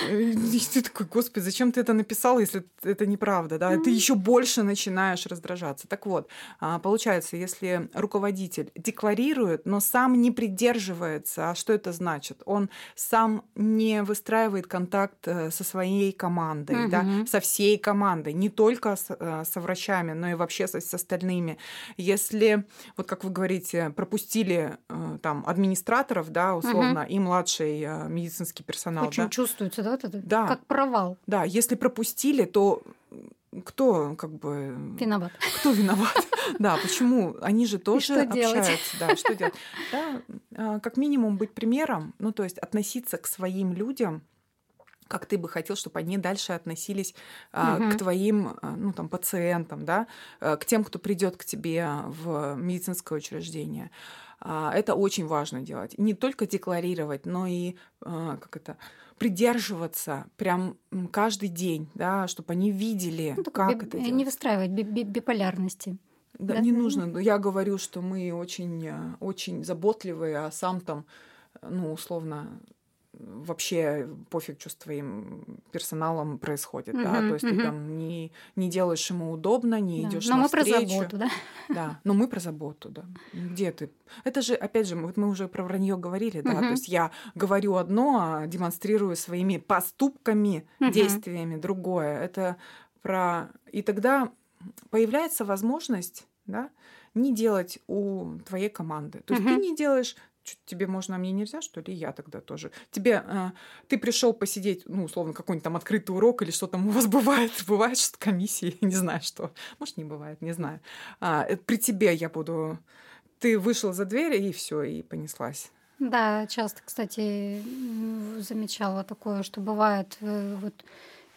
И ты такой, господи, зачем ты это написал, если это неправда, да? Ты еще больше начинаешь раздражаться. Так вот, а, получается, если руководитель декларирует, но сам не придерживается, а что это значит? Он сам не выстраивает контакт э, со своей командой, угу. да, со всей командой, не только с, э, со врачами, но и вообще со, с остальными. Если, вот как вы говорите, пропустили э, там администраторов, да, условно, угу. и младший медицинский персонал. Очень да, чувствуется, да, это да. как провал. Да, если пропустили, то кто как бы виноват? Кто виноват? Да, почему? Они же тоже общаются. Да, что делать? Да, а, как минимум быть примером, ну то есть относиться к своим людям как ты бы хотел, чтобы они дальше относились угу. к твоим а, ну, там, пациентам, да, к тем, кто придет к тебе в медицинское учреждение. Это очень важно делать. Не только декларировать, но и как это, придерживаться прям каждый день, да, чтобы они видели, ну, как это делать. Не выстраивать би- би- биполярности. Да, да, не нужно. Я говорю, что мы очень, э, очень заботливые, а сам там, ну, условно, вообще пофиг, что с твоим персоналом происходит, uh-huh, да, то есть uh-huh. ты там не, не делаешь ему удобно, не да. идешь на встречу. Но мы про заботу, да? Да, но мы про заботу, да. Где ты? Это же, опять же, вот мы уже про вранье говорили, да, uh-huh. то есть я говорю одно, а демонстрирую своими поступками, uh-huh. действиями другое. Это про... И тогда появляется возможность, да, не делать у твоей команды. То есть uh-huh. ты не делаешь тебе можно, а мне нельзя, что ли? Я тогда тоже. Тебе, э, ты пришел посидеть, ну, условно, какой-нибудь там открытый урок или что там у вас бывает? Бывает что комиссии, не знаю что. Может, не бывает, не знаю. А, э, при тебе я буду... Ты вышел за дверь, и все, и понеслась. Да, часто, кстати, замечала такое, что бывает э, вот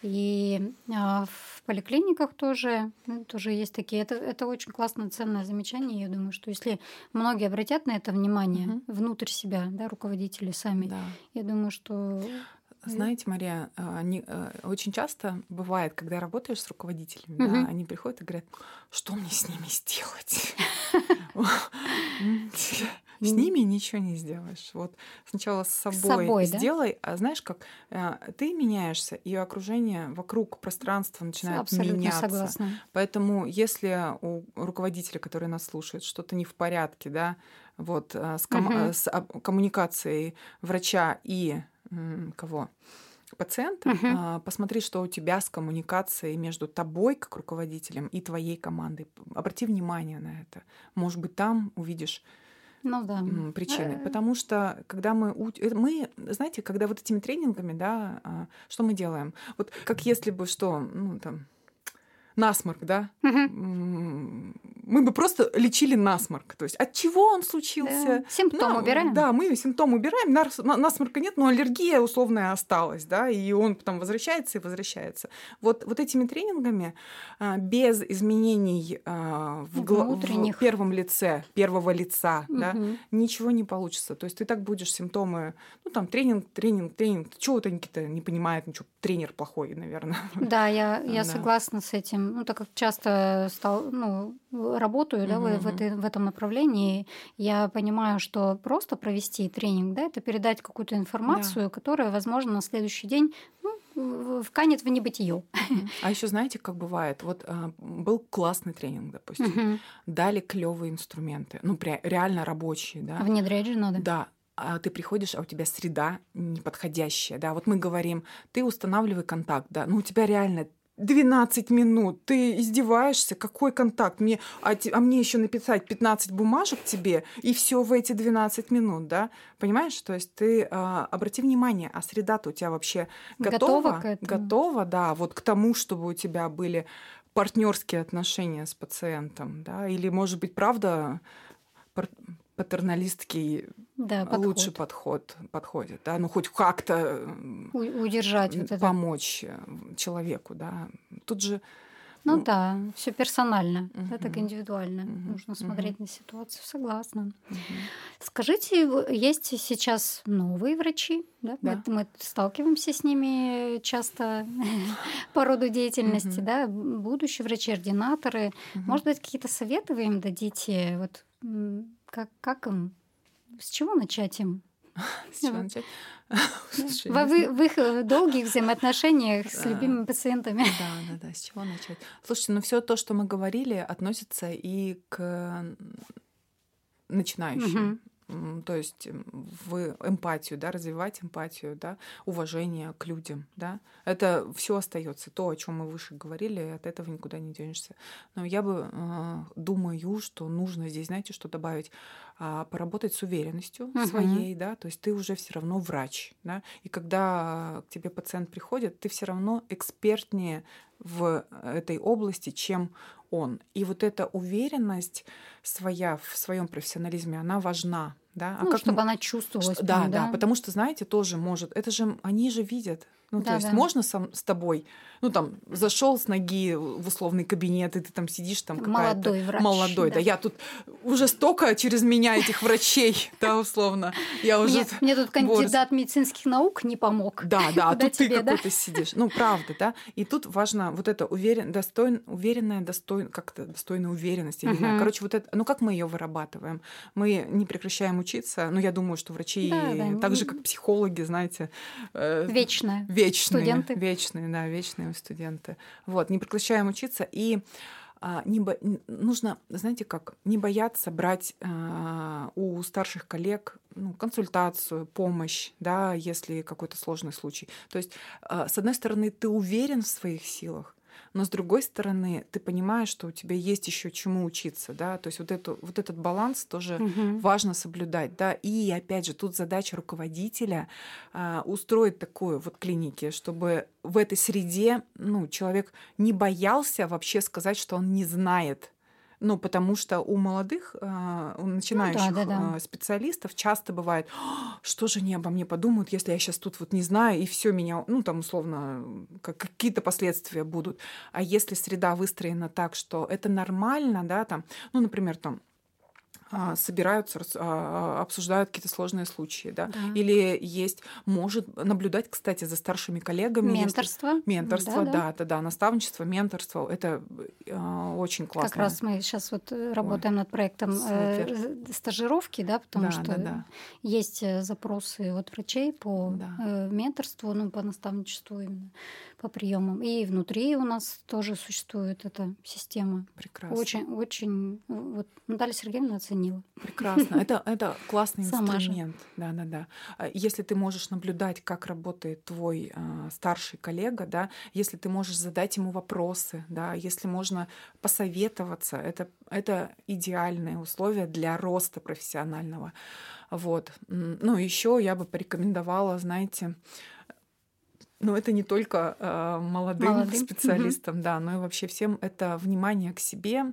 и а, в поликлиниках тоже, ну, тоже есть такие. Это, это очень классное, ценное замечание. Я думаю, что если многие обратят на это внимание угу. внутрь себя, да, руководители сами, да. я думаю, что знаете, Мария, а, они э, очень часто бывает, когда работаешь с руководителями, угу. да, они приходят и говорят, что мне с ними сделать? С ними ничего не сделаешь. Вот сначала с собой, с собой сделай, да? а знаешь как, э, ты меняешься, и окружение вокруг пространства начинает Абсолютно меняться. Согласна. Поэтому если у руководителя, который нас слушает, что-то не в порядке, да, вот э, с, ком- угу. с коммуникацией врача и кого? пациента, uh-huh. посмотри, что у тебя с коммуникацией между тобой как руководителем и твоей командой. Обрати внимание на это. Может быть, там увидишь ну, да. причины. Э. Потому что когда мы... Мы, знаете, когда вот этими тренингами, да, а, что мы делаем? Вот как если бы что, ну, там, насморк, да, угу. мы бы просто лечили насморк. То есть от чего он случился? Да. Симптом ну, убираем. Да, мы симптом убираем, насморка нет, но аллергия условная осталась, да, и он потом возвращается и возвращается. Вот, вот этими тренингами а, без изменений а, в, в первом лице, первого лица, угу. да, ничего не получится. То есть ты так будешь симптомы, ну там тренинг, тренинг, тренинг, чего-то Никита не понимает, ничего, тренер плохой, наверное. Да, я, я да. согласна с этим ну, так как часто стал, ну, работаю да, uh-huh. в, этой, в этом направлении, я понимаю, что просто провести тренинг, да, это передать какую-то информацию, да. которая, возможно, на следующий день ну, вканет в небытие. А еще знаете, как бывает? Вот а, был классный тренинг, допустим, uh-huh. дали клевые инструменты, ну, реально рабочие, да. Внедрять же надо. Да, а ты приходишь, а у тебя среда неподходящая, да, вот мы говорим, ты устанавливай контакт, да, ну у тебя реально 12 минут, ты издеваешься, какой контакт? Мне, а, а мне еще написать 15 бумажек тебе, и все в эти 12 минут, да? Понимаешь? То есть ты а, обрати внимание, а среда-то у тебя вообще готова? Готова, готова, да, вот к тому, чтобы у тебя были партнерские отношения с пациентом, да? Или, может быть, правда, патерналистский да, подход. лучший подход подходит, да, ну хоть как-то удержать, вот помочь это. человеку, да. Тут же ну, ну да, все персонально, угу. да, так индивидуально. Угу. Нужно смотреть угу. на ситуацию, согласна. Угу. Скажите, есть сейчас новые врачи, да? да. Мы, мы сталкиваемся с ними часто по роду деятельности, угу. да, будущие врачи, ординаторы. Угу. Может быть, какие-то советы вы им дадите? Вот как, как им? С чего начать им? С чего начать? В, в их э, долгих взаимоотношениях с любимыми пациентами. Да, да, да. С чего начать? Слушайте, ну все то, что мы говорили, относится и к начинающим. То есть в эмпатию, да, развивать эмпатию, да, уважение к людям, да. Это все остается, то, о чем мы выше говорили, от этого никуда не денешься. Но я бы э, думаю, что нужно здесь, знаете, что добавить, э, поработать с уверенностью uh-huh. своей, да, то есть ты уже все равно врач, да, и когда к тебе пациент приходит, ты все равно экспертнее в этой области, чем он. И вот эта уверенность своя в своем профессионализме, она важна. Да? А ну, как чтобы она чувствовалась. Что, да, да, да, потому что, знаете, тоже может, это же они же видят, ну, да, то есть да. можно сам с тобой, ну, там, зашел с ноги в условный кабинет, и ты там сидишь, там, Молодой врач. Молодой, да. да. Я тут уже столько через меня этих врачей, да, условно. Я уже... Мне тут кандидат медицинских наук не помог. Да, да, а тут ты какой-то сидишь. Ну, правда, да. И тут важно вот это уверен, достойн, уверенная, достойн, как-то достойная уверенность, я не знаю. Короче, вот это, ну, как мы ее вырабатываем? Мы не прекращаем учиться, ну, я думаю, что врачи, так же, как психологи, знаете... Э, Вечная вечные, студенты. вечные, да, вечные студенты. Вот, не прекращаем учиться и а, не бо... нужно, знаете как, не бояться брать а, у старших коллег ну, консультацию, помощь, да, если какой-то сложный случай. То есть, а, с одной стороны, ты уверен в своих силах, но с другой стороны, ты понимаешь, что у тебя есть еще чему учиться, да, то есть вот, эту, вот этот баланс тоже угу. важно соблюдать, да, и опять же, тут задача руководителя а, устроить такую вот клиники, чтобы в этой среде, ну, человек не боялся вообще сказать, что он не знает, ну, потому что у молодых, а, у начинающих ну, да, да, да. специалистов часто бывает, «А, что же они обо мне подумают, если я сейчас тут вот не знаю, и все меня, ну, там, условно, как, какие-то последствия будут. А если среда выстроена так, что это нормально, да, там, ну, например, там, собираются, а, обсуждают какие-то сложные случаи, да? да. Или есть, может наблюдать, кстати, за старшими коллегами. Менторство. Если... Менторство, да, да, да, да, наставничество, менторство, это э, очень классно. Как раз мы сейчас вот работаем Ой, над проектом э, стажировки, да, потому да, что да, да. есть э, запросы от врачей по да. э, менторству, ну, по наставничеству именно, по приемам. И внутри у нас тоже существует эта система. Прекрасно. Очень, очень, вот Наталья Сергеевна оценила. Прекрасно. Это, это классный инструмент. Да, да, да. Если ты можешь наблюдать, как работает твой э, старший коллега, да, если ты можешь задать ему вопросы, да, если можно посоветоваться, это, это идеальные условия для роста профессионального. Вот. Ну, еще я бы порекомендовала, знаете, но это не только э, молодым, молодым специалистам, угу. да, но и вообще всем это внимание к себе,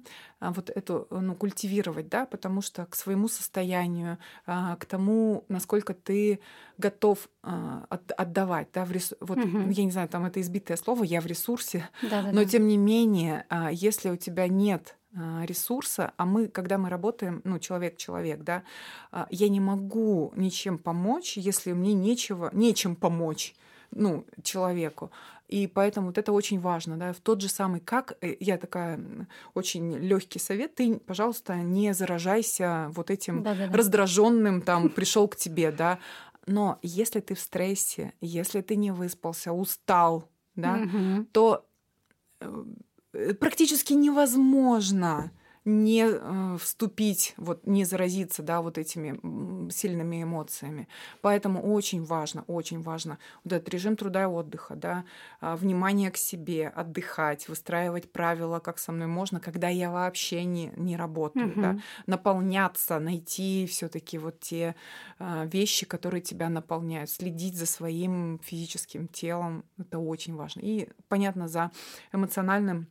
э, вот эту, ну, культивировать, да, потому что к своему состоянию, э, к тому, насколько ты готов э, от, отдавать, да, в ресурс, вот, угу. я не знаю, там это избитое слово, я в ресурсе, да, да, но да. тем не менее, э, если у тебя нет ресурса, а мы, когда мы работаем, ну, человек-человек, да, я не могу ничем помочь, если мне нечего, нечем помочь ну, человеку. И поэтому вот это очень важно, да, в тот же самый, как э, я такая очень легкий совет, ты, пожалуйста, не заражайся вот этим Да-да-да. раздраженным, там, пришел к тебе, да. Но если ты в стрессе, если ты не выспался, устал, да, то э, практически невозможно не э, вступить, вот не заразиться, да, вот этими сильными эмоциями. Поэтому очень важно, очень важно вот этот режим труда и отдыха, да, а, внимание к себе, отдыхать, выстраивать правила, как со мной можно, когда я вообще не, не работаю, угу. да, наполняться, найти все-таки вот те а, вещи, которые тебя наполняют, следить за своим физическим телом, это очень важно. И, понятно, за эмоциональным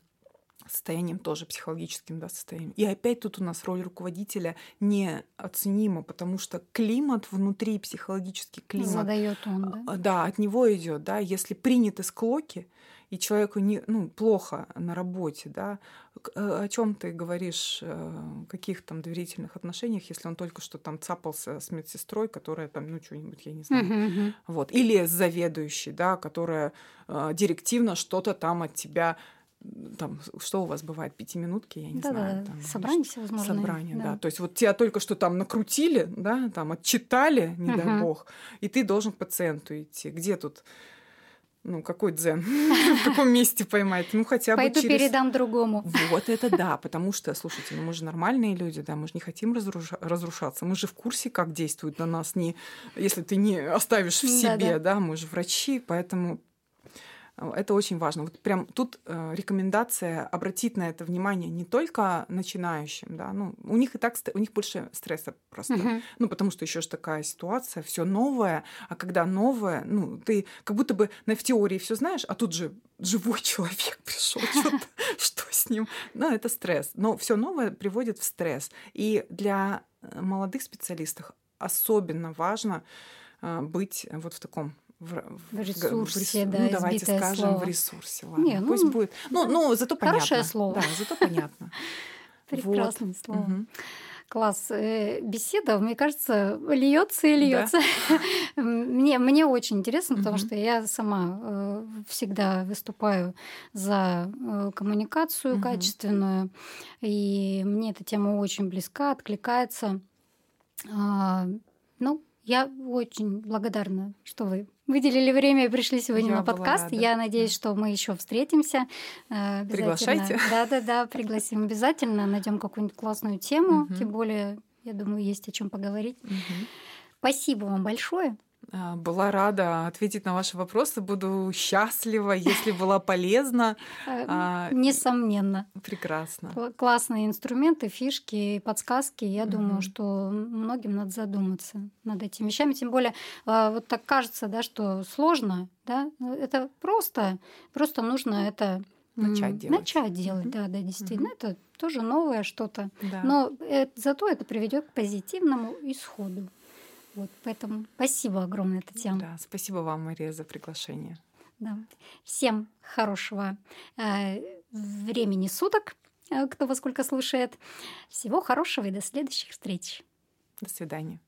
состоянием тоже психологическим да, состоянием. И опять тут у нас роль руководителя неоценима, потому что климат внутри, психологический климат... Задает он, да? А, да, от него идет, да. Если приняты склоки, и человеку не, ну, плохо на работе, да, э, о чем ты говоришь, э, каких там доверительных отношениях, если он только что там цапался с медсестрой, которая там, ну, что-нибудь, я не знаю, uh-huh, uh-huh. вот, или с заведующей, да, которая э, директивно что-то там от тебя там, что у вас бывает, пятиминутки, я не да, знаю. Да, там, собрание всевозможные. Собрание, да. да. То есть вот тебя только что там накрутили, да, там отчитали, не угу. дай бог, и ты должен к пациенту идти. Где тут ну, какой дзен? В каком месте поймать? Ну, хотя бы Пойду передам другому. Вот это да, потому что, слушайте, ну мы же нормальные люди, да, мы же не хотим разрушаться, мы же в курсе, как действует на нас, не, если ты не оставишь в себе, да, мы же врачи, поэтому это очень важно. Вот прям тут э, рекомендация обратить на это внимание не только начинающим, да, ну у них и так у них больше стресса просто, uh-huh. ну потому что еще ж такая ситуация, все новое, а когда новое, ну ты как будто бы на в теории все знаешь, а тут же живой человек пришел, что с ним, ну это стресс, но все новое приводит в стресс, и для э, молодых специалистов особенно важно э, быть вот в таком в, в ресурсе, в, да, ну, давайте скажем слово. в ресурсе, ладно, Не, ну, пусть будет. Ну, да. ну, зато понятно. Хорошее слово. Да, зато понятно. Прекрасное слово. Класс. Э, беседа, мне кажется, льется и льется. Да? мне, мне очень интересно, потому что я сама э, всегда выступаю за э, коммуникацию качественную, и мне эта тема очень близка, откликается. А, ну, я очень благодарна, что вы выделили время и пришли сегодня Я на подкаст. Рада. Я надеюсь, что мы еще встретимся. Э, Приглашайте. Да, да, да, пригласим обязательно. Найдем какую-нибудь классную тему. Угу. Тем более, я думаю, есть о чем поговорить. Угу. Спасибо вам большое. А, была рада ответить на ваши вопросы. Буду счастлива, если была полезна. Э, а, несомненно. Прекрасно. Классные инструменты, фишки, подсказки. Я думаю, что многим надо задуматься над этими вещами. Тем более, а, вот так кажется, да, что сложно. Да? Это просто, просто нужно это начать делать. Начать делать, да, да, действительно. mm Это тоже новое что-то. Да. Но это, зато это приведет к позитивному исходу. Вот, поэтому спасибо огромное, Татьяна. Да, спасибо вам, Мария, за приглашение. Да. Всем хорошего э, времени суток, э, кто во сколько слушает. Всего хорошего и до следующих встреч. До свидания.